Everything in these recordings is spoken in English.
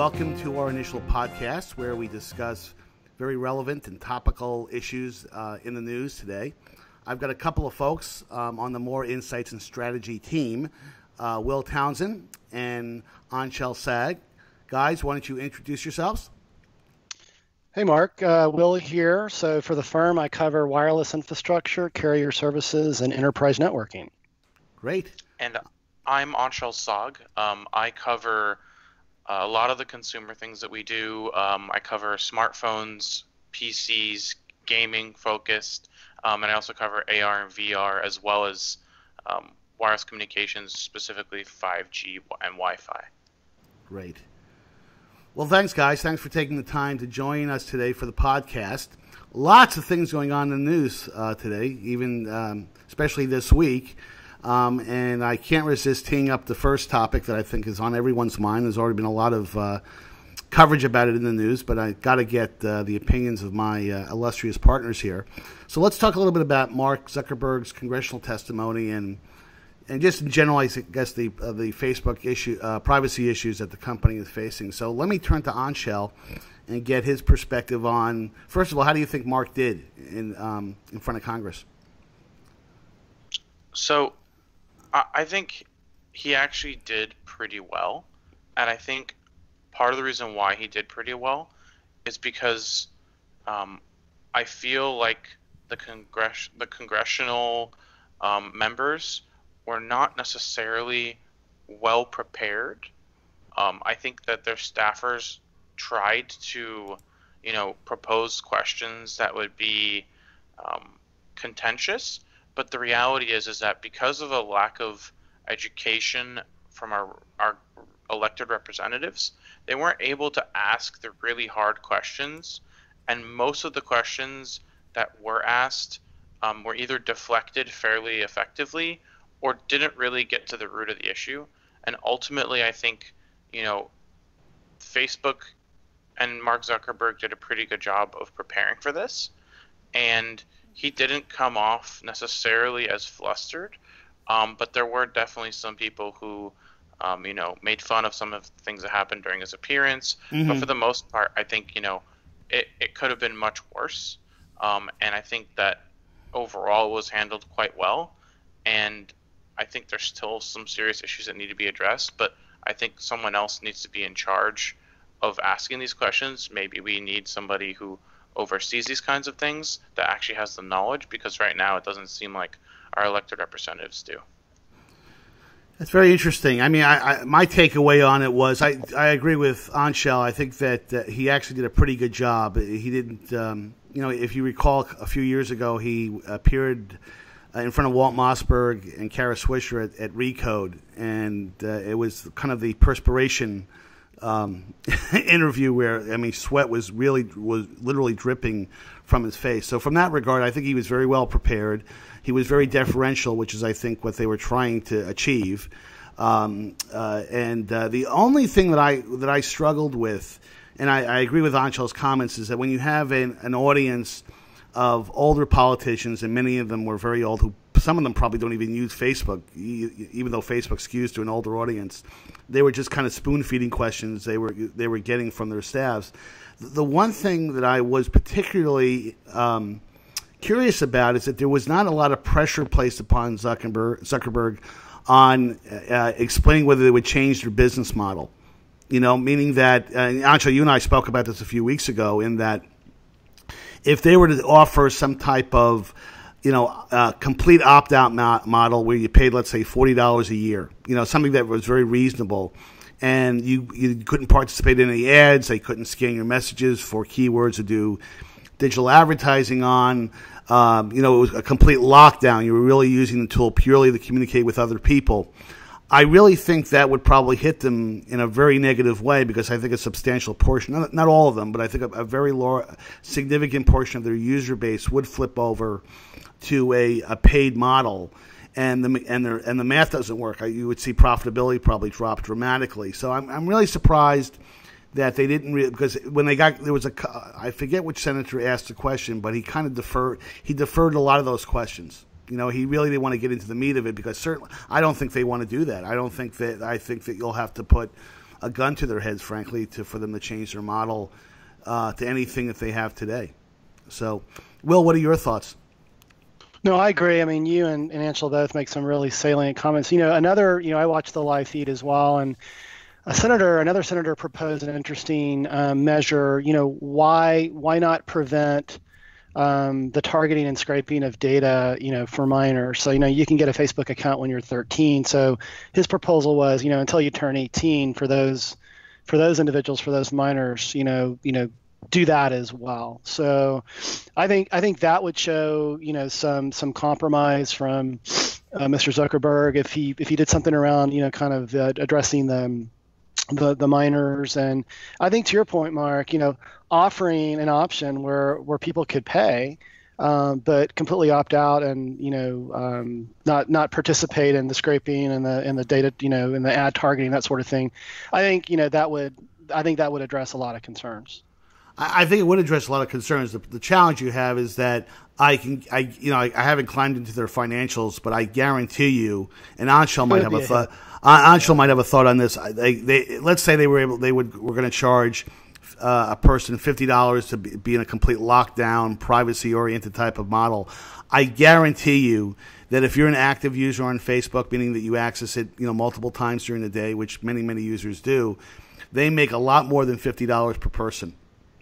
Insights and Strategy. Welcome to our initial podcast where we discuss very relevant and topical issues uh, in the news today. I've got a couple of folks um, on the Moor Insights and Strategy team uh, Will Townsend and Anshel Sag. Guys, why don't you introduce yourselves? Hey, Mark. Uh, Will here. So, for the firm, I cover wireless infrastructure, carrier services, and enterprise networking. Great. And I'm Anshel Sag. Um, I cover a lot of the consumer things that we do. Um, I cover smartphones, PCs, gaming focused, um, and I also cover AR and VR as well as um, wireless communications, specifically 5G and Wi Fi. Great. Well, thanks, guys. Thanks for taking the time to join us today for the podcast. Lots of things going on in the news uh, today, even um, especially this week. Um, and I can't resist teeing up the first topic that I think is on everyone's mind. There's already been a lot of uh, coverage about it in the news, but I got to get uh, the opinions of my uh, illustrious partners here. So let's talk a little bit about Mark Zuckerberg's congressional testimony and and just in general, I guess the uh, the Facebook issue, uh, privacy issues that the company is facing. So let me turn to Anshel and get his perspective on. First of all, how do you think Mark did in um, in front of Congress? So I think he actually did pretty well, and I think part of the reason why he did pretty well is because um, I feel like the congress the congressional um, members were not necessarily well prepared. Um, I think that their staffers tried to, you know, propose questions that would be um, contentious, but the reality is is that because of a lack of education from our our elected representatives, they weren't able to ask the really hard questions, and most of the questions that were asked um, were either deflected fairly effectively or didn't really get to the root of the issue. And ultimately, I think you know, Facebook and Mark Zuckerberg did a pretty good job of preparing for this, and he didn't come off necessarily as flustered, um, but there were definitely some people who, um, you know, made fun of some of the things that happened during his appearance. Mm-hmm. But for the most part, I think you know, it, it could have been much worse, um, and I think that overall was handled quite well. And I think there's still some serious issues that need to be addressed, but I think someone else needs to be in charge of asking these questions. Maybe we need somebody who oversees these kinds of things that actually has the knowledge because right now it doesn't seem like our elected representatives do. That's very interesting. I mean, I, I, my takeaway on it was I, I agree with Anshel. I think that uh, he actually did a pretty good job. He didn't, um, you know, if you recall a few years ago, he appeared uh, in front of Walt Mossberg and Kara Swisher at, at Recode, and uh, it was kind of the perspiration um, interview where I mean, sweat was really was literally dripping from his face. So from that regard, I think he was very well prepared. He was very deferential, which is I think what they were trying to achieve. Um, uh, and uh, the only thing that I that I struggled with, and I, I agree with Anshel's comments, is that when you have an, an audience of older politicians, and many of them were very old, who some of them probably don't even use Facebook, even though Facebook skews to an older audience. They were just kind of spoon feeding questions they were they were getting from their staffs. The one thing that I was particularly um, curious about is that there was not a lot of pressure placed upon Zuckerberg, Zuckerberg on uh, explaining whether they would change their business model. You know, meaning that, uh, you and I spoke about this a few weeks ago, in that if they were to offer some type of you know, a complete opt out model where you paid, let's say, forty dollars a year. You know, something that was very reasonable, and you you couldn't participate in any ads. They couldn't scan your messages for keywords to do digital advertising on. Um, you know, it was a complete lockdown. You were really using the tool purely to communicate with other people. I really think that would probably hit them in a very negative way because I think a substantial portion, not, not all of them, but I think a, a very low, significant portion of their user base would flip over to a, a paid model. And the and and the math doesn't work. You would see profitability probably drop dramatically. So I'm I'm really surprised that they didn't really because when they got there was a I forget which senator asked the question, but he kind of deferred he deferred a lot of those questions You know, he really didn't want to get into the meat of it because certainly I don't think they want to do that. I don't think that I think that you'll have to put a gun to their heads, frankly, to for them to change their model uh, to anything that they have today. So, Will, what are your thoughts? No, I agree. I mean, you and, and Anshel both make some really salient comments. You know, another, you know, I watched the live feed as well, and a senator, another senator proposed an interesting um, measure. You know, why why not prevent um, the targeting and scraping of data, you know, for minors? So you know, you can get a Facebook account when you're 13. So his proposal was, you know, until you turn 18, for those for those individuals, for those minors, you know, you know, do that as well. So I think I think that would show you know some some compromise from uh, Mr. Zuckerberg if he if he did something around you know kind of uh, addressing the, the the minors and I think to your point, Mark, you know offering an option where where people could pay. Um, but completely opt out and you know um, not not participate in the scraping and the in the data you know in the ad targeting that sort of thing. I think you know that would I think that would address a lot of concerns. I, think it would address a lot of concerns. The, the, challenge you have is that I can, I you know, I, I, haven't climbed into their financials, but I guarantee you, and Anshel might have a thought. Anshel might have a thought on this. They, they, let's say they were able, they would, were going to charge uh, a person fifty dollars to be, be in a complete lockdown, privacy-oriented type of model. I guarantee you that if you're an active user on Facebook, meaning that you access it, you know, multiple times during the day, which many many users do, they make a lot more than fifty dollars per person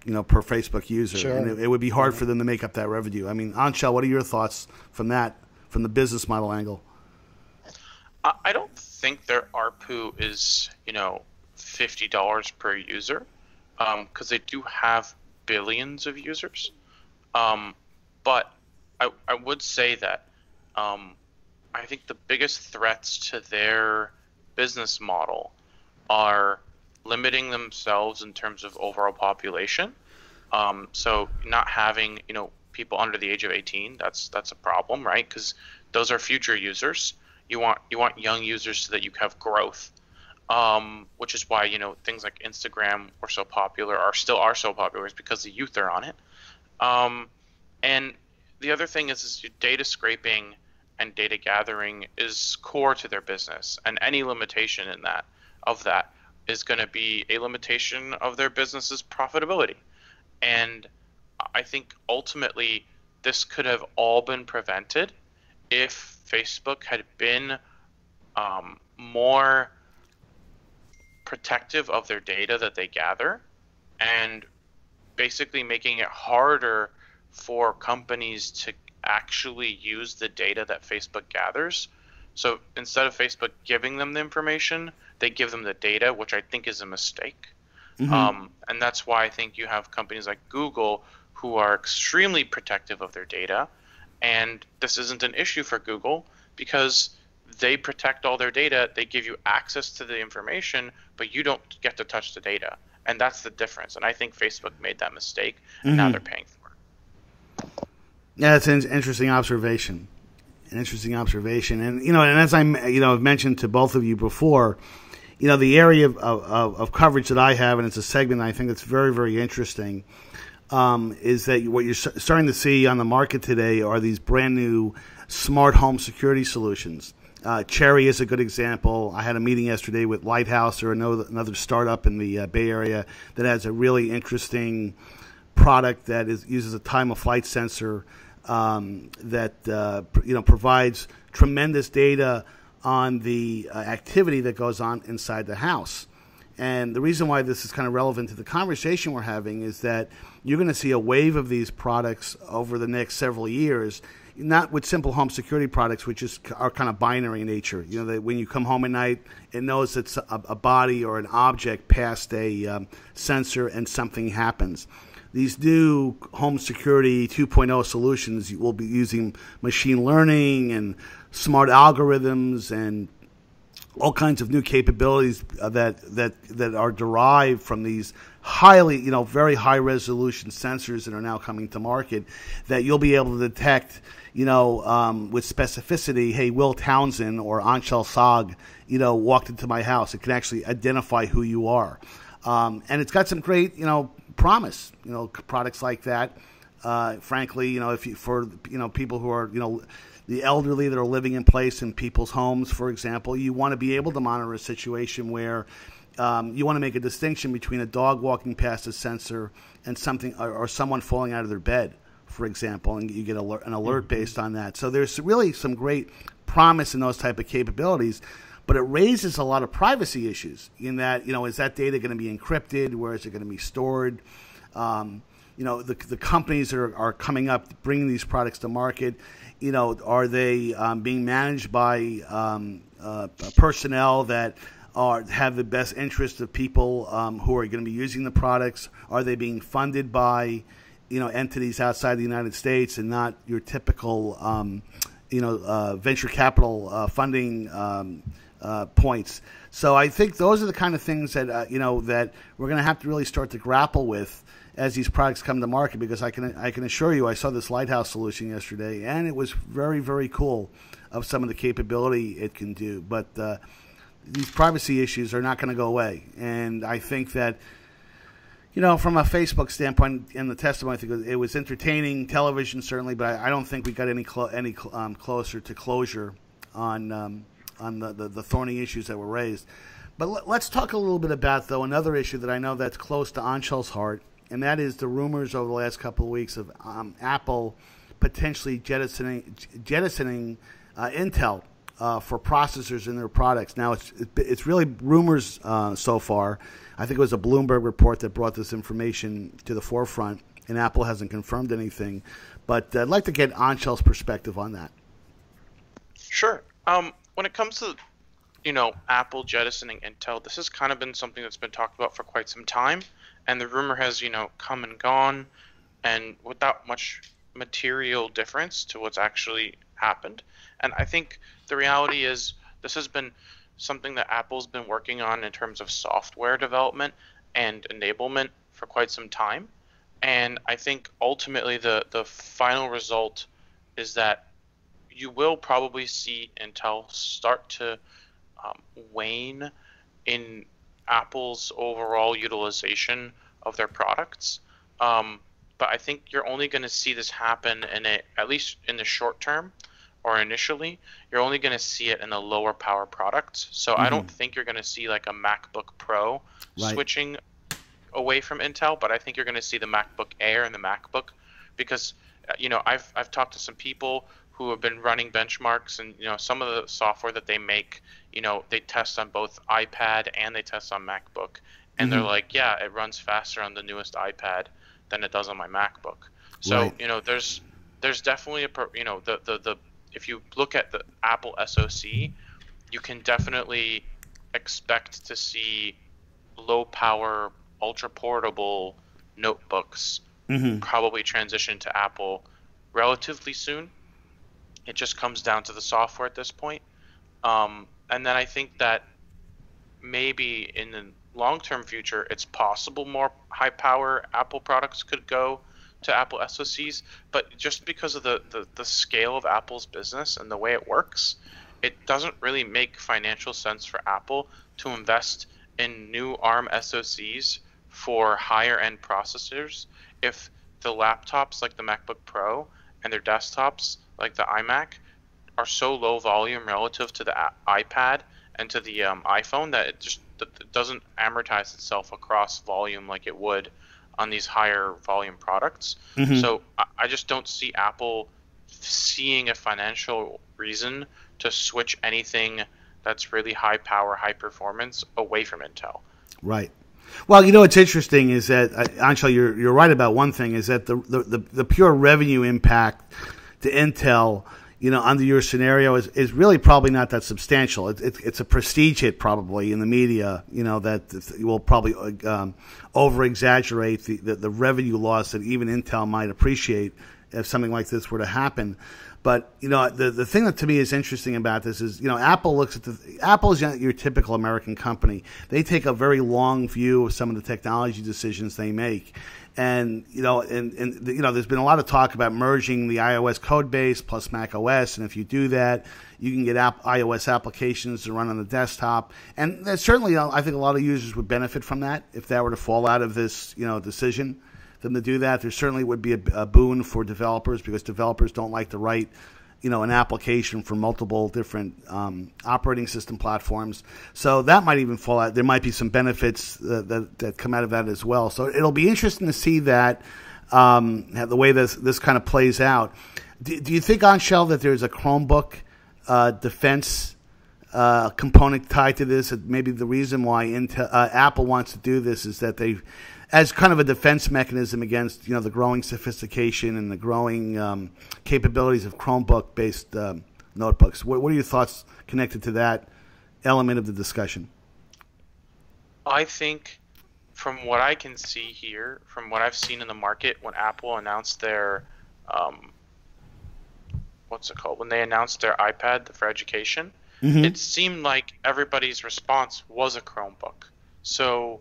you know, per Facebook user, sure. and it, it, would be hard for them to make up that revenue. I mean, Anshel, what are your thoughts from that, from the business model angle? I don't think their ARPU is, you know, fifty dollars per user, because um, they do have billions of users. Um, but I, I would say that um, I think the biggest threats to their business model are limiting themselves in terms of overall population. Um, so not having you know people under the age of 18 that's that's a problem right because those are future users you want you want young users so that you have growth um, which is why you know things like instagram were so popular are still are so popular is because the youth are on it um, and the other thing is, is data scraping and data gathering is core to their business and any limitation in that of that is going to be a limitation of their business's profitability. And I think ultimately this could have all been prevented if Facebook had been um, more protective of their data that they gather and basically making it harder for companies to actually use the data that Facebook gathers. So instead of Facebook giving them the information, they give them the data, which I think is a mistake. Mm-hmm. Um, and that's why I think you have companies like Google who are extremely protective of their data. And this isn't an issue for Google because they protect all their data. They give you access to the information, but you don't get to touch the data. And that's the difference. And I think Facebook made that mistake. Mm-hmm. Now they're paying for it. Yeah, that's an interesting observation. An interesting observation. And, you know, and as I, you know, mentioned to both of you before, you know, the area of, of, of, coverage that I have, and it's a segment I think that's very, very interesting, um, is that what you're starting to see on the market today are these brand new smart home security solutions. Uh, Cherry is a good example. I had a meeting yesterday with Lighthouse, or another, another startup in the uh, Bay Area that has a really interesting product that is, uses a time of flight sensor um, that uh, you know provides tremendous data on the uh, activity that goes on inside the house. And the reason why this is kind of relevant to the conversation we're having is that you're going to see a wave of these products over the next several years. Not with simple home security products, which is are kind of binary in nature. You know that when you come home at night, it knows it's a, a body or an object past a um, sensor, and something happens these new home security 2.0 solutions will be using machine learning and smart algorithms and all kinds of new capabilities uh, that that that are derived from these highly, you know, very high resolution sensors that are now coming to market. That you'll be able to detect, you know, um, with specificity. Hey, Will Townsend or Anshel Sag, you know, walked into my house. It can actually identify who you are, um, and it's got some great, you know, promise. You know, products like that. Uh, frankly, you know, if you, for you know people who are you know the elderly that are living in place in people's homes, for example. You want to be able to monitor a situation where um, you want to make a distinction between a dog walking past a sensor and something or, or someone falling out of their bed, for example, and you get alert, an alert mm-hmm. based on that. So there's really some great promise in those type of capabilities but it raises a lot of privacy issues in that you know is that data going to be encrypted where is it going to be stored um, you know the, the companies that are, are coming up bringing these products to market you know are they um, being managed by um, uh, personnel that are have the best interest of people um, who are going to be using the products are they being funded by you know entities outside the United States and not your typical um, you know uh, venture capital uh, funding um, uh, points. So I think those are the kind of things that uh, you know that we're going to have to really start to grapple with as these products come to market. Because I can I can assure you, I saw this Lighthouse solution yesterday, and it was very very cool of some of the capability it can do. But uh, these privacy issues are not going to go away, and I think that you know, from a Facebook standpoint, in the testimony, I think it was entertaining television, certainly, but I, I don't think we got any clo- any um, closer to closure on um, on the, the, the, thorny issues that were raised. But let, us talk a little bit about, though, another issue that I know that's close to Anshel's heart, and that is the rumors over the last couple of weeks of um, Apple potentially jettisoning, jettisoning uh, Intel uh, for processors in their products. Now, it's, it's really rumors uh, so far. I think it was a Bloomberg report that brought this information to the forefront, and Apple hasn't confirmed anything. But I'd like to get Anshel's perspective on that. Sure. Um, when it comes to you know Apple jettisoning Intel, this has kind of been something that's been talked about for quite some time, and the rumor has you know come and gone, and without much material difference to what's actually happened. And I think the reality is this has been something that Apple's been working on in terms of software development and enablement for quite some time. And I think ultimately the the final result is that you will probably see Intel start to um, wane in Apple's overall utilization of their products. Um, but I think you're only going to see this happen in a, at least in the short term or initially, you're only going to see it in the lower power products. So mm-hmm. I don't mm-hmm. think you're going to see like a MacBook Pro right. switching away from Intel, but I think you're going to see the MacBook Air and the MacBook because uh, you know I've I've talked to some people who have been running benchmarks and you know some of the software that they make you know they test on both ipad and they test on macbook and mm-hmm. they're like yeah it runs faster on the newest ipad than it does on my macbook so right. you know there's there's definitely a you know the, the the if you look at the apple soc you can definitely expect to see low power ultra portable notebooks mm-hmm. probably transition to apple relatively soon it just comes down to the software at this point. Um, and then I think that maybe in the long term future, it's possible more high power Apple products could go to Apple SoCs. But just because of the, the, the scale of Apple's business and the way it works, it doesn't really make financial sense for Apple to invest in new ARM SoCs for higher end processors if the laptops like the MacBook Pro and their desktops like the iMac, are so low volume relative to the iPad and to the um, iPhone that it just it doesn't amortize itself across volume like it would on these higher volume products. Mm-hmm. So I just don't see Apple seeing a financial reason to switch anything that's really high power, high performance away from Intel. Right. Well, you know what's interesting is that uh, Anshel, you're you're right about one thing is that the the, the, the pure revenue impact to Intel, you know, under your scenario is, is really probably not that substantial. It, it, it's a prestige hit probably in the media, you know, that will probably um, over exaggerate the, the, the revenue loss that even Intel might appreciate if something like this were to happen. But you know, the the thing that to me is interesting about this is, you know, Apple looks at the Apple is your typical American company. They take a very long view of some of the technology decisions they make, and you know, and, and you know, there's been a lot of talk about merging the iOS code base plus Mac OS, and if you do that, you can get app, iOS applications to run on the desktop, and certainly, uh, I think, a lot of users would benefit from that if that were to fall out of this, you know, decision. Them to do that, there certainly would be a, a boon for developers because developers don't like to write you know an application for multiple different um, operating system platforms. So that might even fall out. There might be some benefits that, that, that come out of that as well. So it'll be interesting to see that um, the way this this kind of plays out. Do, do you think Anshel that there's a Chromebook uh, defense? Uh, component tied to this. Maybe the reason why Intel, uh, Apple wants to do this is that they as kind of a defense mechanism against you know the growing sophistication and the growing um, capabilities of Chromebook based um, notebooks. What, what, are your thoughts connected to that element of the discussion? I think, from what I can see here, from what I've seen in the market, when Apple announced their um, what's it called when they announced their iPad for education, mm-hmm. it seemed like everybody's response was a Chromebook. So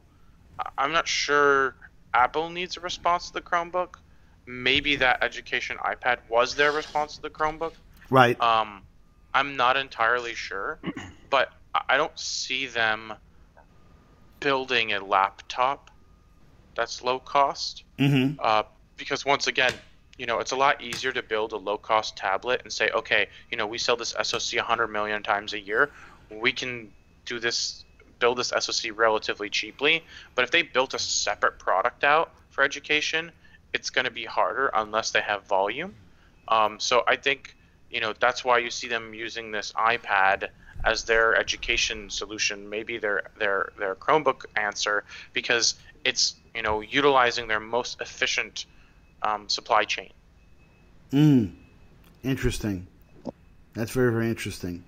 I'm not sure Apple needs a response to the Chromebook. Maybe that education iPad was their response to the Chromebook. Right. Um, I'm not entirely sure, but I don't see them building a laptop that's low cost. Mm-hmm. Uh, because once again, you know, it's a lot easier to build a low cost tablet and say, okay, you know, we sell this SoC 100 million times a year. We can do this build this SoC relatively cheaply. But if they built a separate product out for education, it's going to be harder unless they have volume. Um, so I think you know that's why you see them using this iPad as their education solution, maybe their their their Chromebook answer, because it's you know utilizing their most efficient um, supply chain. Mm. Interesting. That's very very interesting.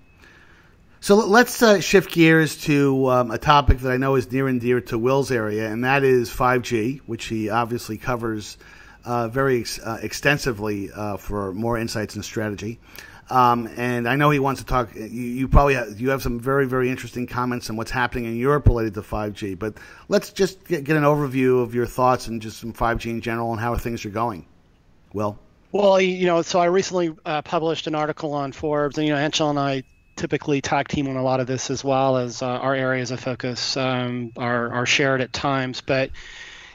So let's uh, shift gears to um, a topic that I know is near and dear to Will's area, and that is 5G, which he obviously covers uh, very ex- uh, extensively uh, for Moor Insights and Strategy. Um, and I know he wants to talk. You, you, probably have, you have some very very interesting comments on what's happening in Europe related to 5G. But let's just get, get an overview of your thoughts and just some 5G in general and how things are going. Will. Well, you know, so I recently uh, published an article on Forbes, and you know, Anshel and I typically tag team on a lot of this as well as uh, our areas of focus um, are, are shared at times. But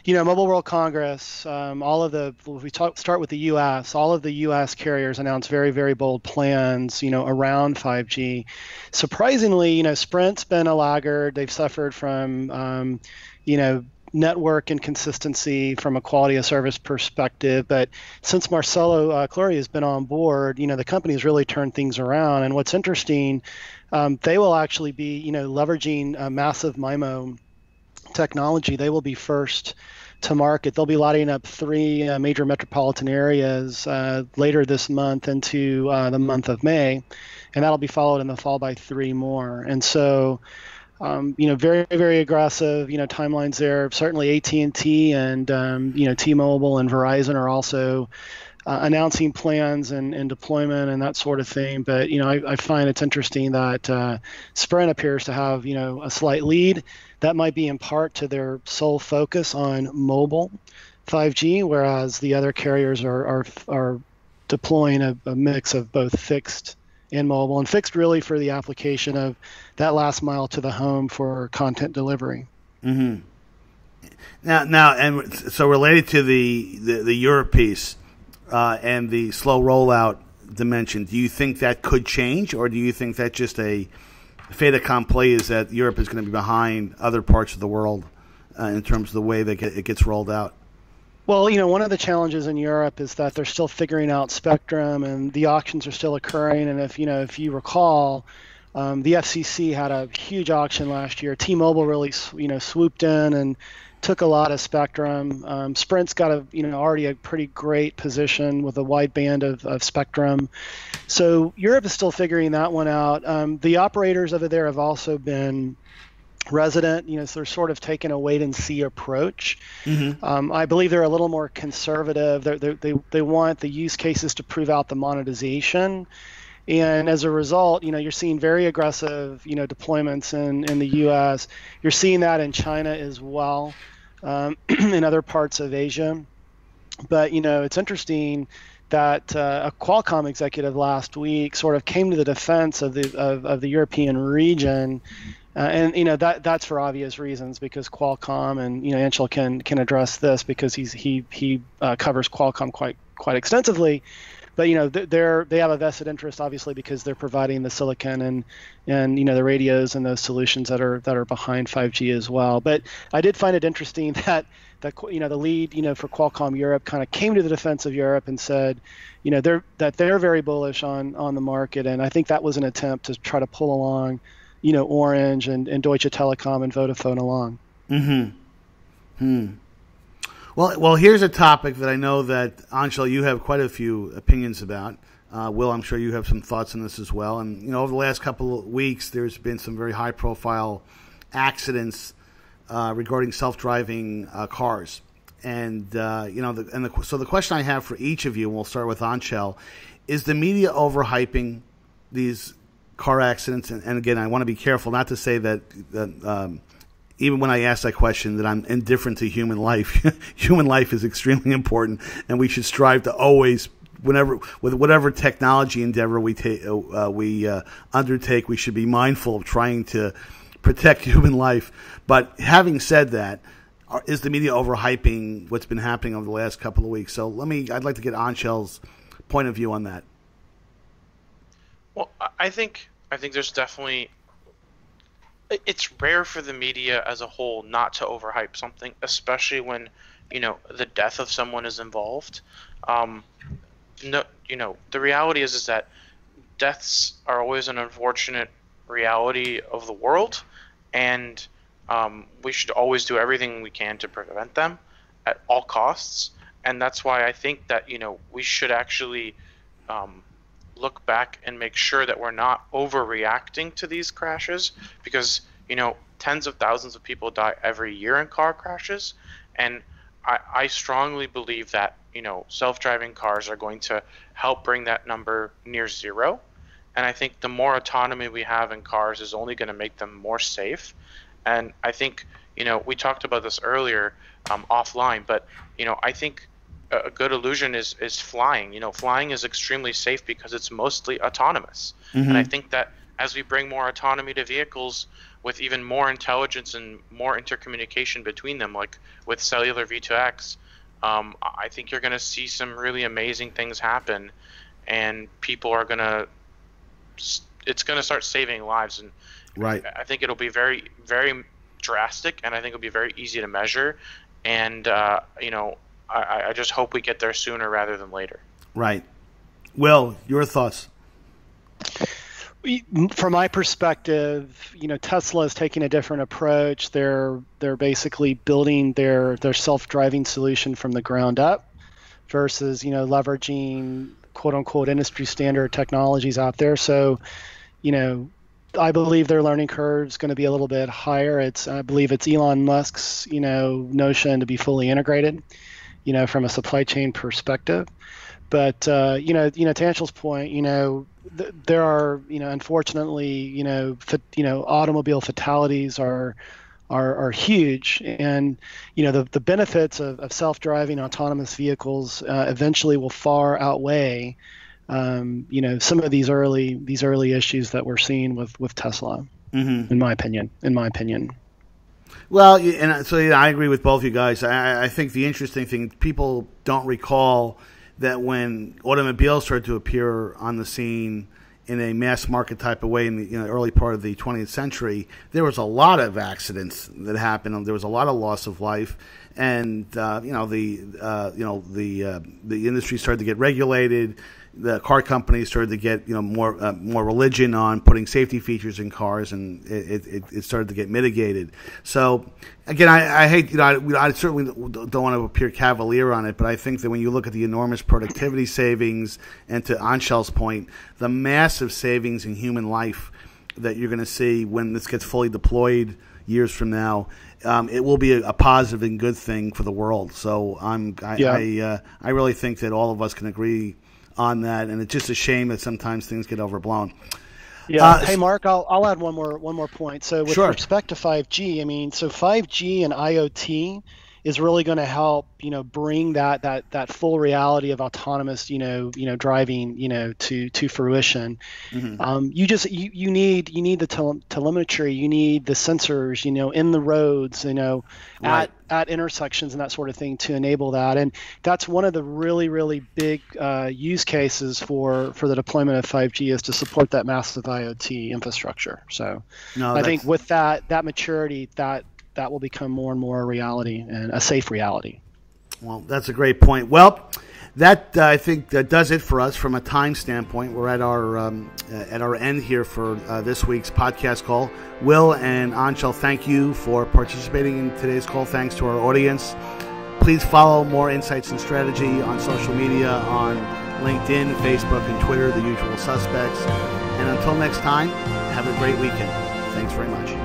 you know, Mobile World Congress, um, all of the, we talk, start with the U.S., all of the U.S. carriers announced very, very bold plans, you know, around 5G. Surprisingly, you know, Sprint's been a laggard. They've suffered from, um, you know, network inconsistency from a quality of service perspective. But since Marcelo uh, has been on board, you know, the company has really turned things around. And what's interesting, um, they will actually be, you know, leveraging a massive MIMO technology. They will be first to market. They'll be lighting up three uh, major metropolitan areas uh, later this month into uh, the month of May, and that'll be followed in the fall by three more. And so, um, you know, very very aggressive. You know, timelines there. Certainly AT and T and um, you know T-Mobile and Verizon are also uh, announcing plans and, and deployment and that sort of thing. But you know, I, I find it's interesting that uh, Sprint appears to have you know a slight lead. That might be in part to their sole focus on mobile 5G, whereas the other carriers are are, are deploying a, a mix of both fixed and mobile, and fixed really for the application of that last mile to the home for content delivery. Mm-hmm. Now, now, and so related to the the, the Europe piece uh, and the slow rollout dimension, do you think that could change, or do you think that just a fait accompli is that Europe is going to be behind other parts of the world uh, in terms of the way that it gets rolled out? Well, you know, one of the challenges in Europe is that they're still figuring out spectrum, and the auctions are still occurring. And if you know, if you recall, um, the FCC had a huge auction last year. T-Mobile really, you know, swooped in and took a lot of spectrum. Um, Sprint's got a, you know, already a pretty great position with a wide band of, of spectrum. So Europe is still figuring that one out. Um, the operators over there have also been resident. You know, so they're sort of taking a wait and see approach. Mm-hmm. Um, I believe they're a little more conservative. They're, they're, they they want the use cases to prove out the monetization. And as a result, you know, you're seeing very aggressive, you know, deployments in, in the U.S. You're seeing that in China as well, um, in other parts of Asia. But you know, it's interesting that uh, a Qualcomm executive last week sort of came to the defense of the of, of the European region uh, and you know that that's for obvious reasons because Qualcomm and you know Anshel can can address this because he's he he uh, covers Qualcomm quite quite extensively. But you know they're they have a vested interest obviously because they're providing the silicon and and you know the radios and those solutions that are that are behind 5G as well. But I did find it interesting that that you know the lead you know for Qualcomm Europe kind of came to the defense of Europe and said, you know they're that they're very bullish on on the market, and I think that was an attempt to try to pull along, you know, Orange and, and Deutsche Telekom and Vodafone along. Hmm. Hmm. Well, well, here's a topic that I know that Anshel, you have quite a few opinions about. Uh, Will, I'm sure you have some thoughts on this as well. And you know, over the last couple of weeks, there's been some very high-profile accidents uh, regarding self-driving uh, cars. And uh, you know, the, and the, so the question I have for each of you, and we'll start with Anshel, is the media overhyping these car accidents? And, and again, I want to be careful not to say that. that um, even when I ask that question, that I'm indifferent to human life. human life is extremely important, and we should strive to always, whenever with whatever technology endeavor we take, uh, we uh, undertake, we should be mindful of trying to protect human life. But having said that, is the media overhyping what's been happening over the last couple of weeks? So let me. I'd like to get Anshel's point of view on that. Well, I think I think there's definitely it's rare for the media as a whole not to overhype something, especially when you know the death of someone is involved. Um, no, you know the reality is is that deaths are always an unfortunate reality of the world, and um, we should always do everything we can to prevent them at all costs. And that's why I think that you know we should actually um, look back and make sure that we're not overreacting to these crashes because you know tens of thousands of people die every year in car crashes. And I, I strongly believe that you know self-driving cars are going to help bring that number near zero. And i think the more autonomy we have in cars is only going to make them more safe. And i think you know we talked about this earlier um, offline but you know i think a good illusion is is flying. You know, flying is extremely safe because it's mostly autonomous. Mm-hmm. And I think that as we bring more autonomy to vehicles with even more intelligence and more intercommunication between them, like with cellular V2X, um, I think you're going to see some really amazing things happen, and people are going to it's going to start saving lives. And right, I think it'll be very very drastic, and I think it'll be very easy to measure. And uh, you know, I, I just hope we get there sooner rather than later. Right. Will, your thoughts? From my perspective, you know, Tesla is taking a different approach. They're they're basically building their their self-driving solution from the ground up, versus you know leveraging quote unquote industry standard technologies out there. So, you know, I believe their learning curve is going to be a little bit higher. It's I believe it's Elon Musk's you know notion to be fully integrated you know, from a supply chain perspective. But uh, you know, you know, to Anshel's point, you know, th- there are, you know, unfortunately, you know, fa- you know, automobile fatalities are are, are huge, and you know, the the benefits of, of self-driving autonomous vehicles uh, eventually will far outweigh, um, you know, some of these early these early issues that we're seeing with with Tesla. Mm-hmm. In my opinion, in my opinion. Well, and so yeah, I agree with both of you guys. I, I think the interesting thing people don't recall that when automobiles started to appear on the scene in a mass market type of way in the early part of the 20th century, there was a lot of accidents that happened. There was a lot of loss of life, and uh, you know the uh, you know the uh, the industry started to get regulated the car companies started to get you know more uh, more religion on putting safety features in cars, and it, it, it started to get mitigated. So again, I, I hate you know I, I, certainly don't want to appear cavalier on it, but I think that when you look at the enormous productivity savings and to Anshel's point, the massive savings in human life that you're going to see when this gets fully deployed years from now, um, it will be a, a, positive and good thing for the world. So I'm I yeah. I, uh, I really think that all of us can agree on that, and it's just a shame that sometimes things get overblown. Yeah. Uh, hey, Mark, I'll, I'll add one more one more point. So with sure. respect to 5G, I mean, so 5G and IoT is really going to help you know bring that that that full reality of autonomous you know you know driving you know to to fruition mm-hmm. um, you just you, you need you need the tele- telemetry you need the sensors you know in the roads you know right. at at intersections and that sort of thing to enable that and that's one of the really really big uh, use cases for for the deployment of 5G is to support that massive IoT infrastructure so no, I think with that that maturity that that will become more and more a reality and a safe reality. Well, that's a great point. Well, that uh, I think that does it for us from a time standpoint. We're at our um, uh, at our end here for uh, this week's podcast call. Will and Anshel, thank you for participating in today's call. Thanks to our audience. Please follow Moor Insights and Strategy on social media on LinkedIn, Facebook, and Twitter, the usual suspects. And until next time, have a great weekend. Thanks very much.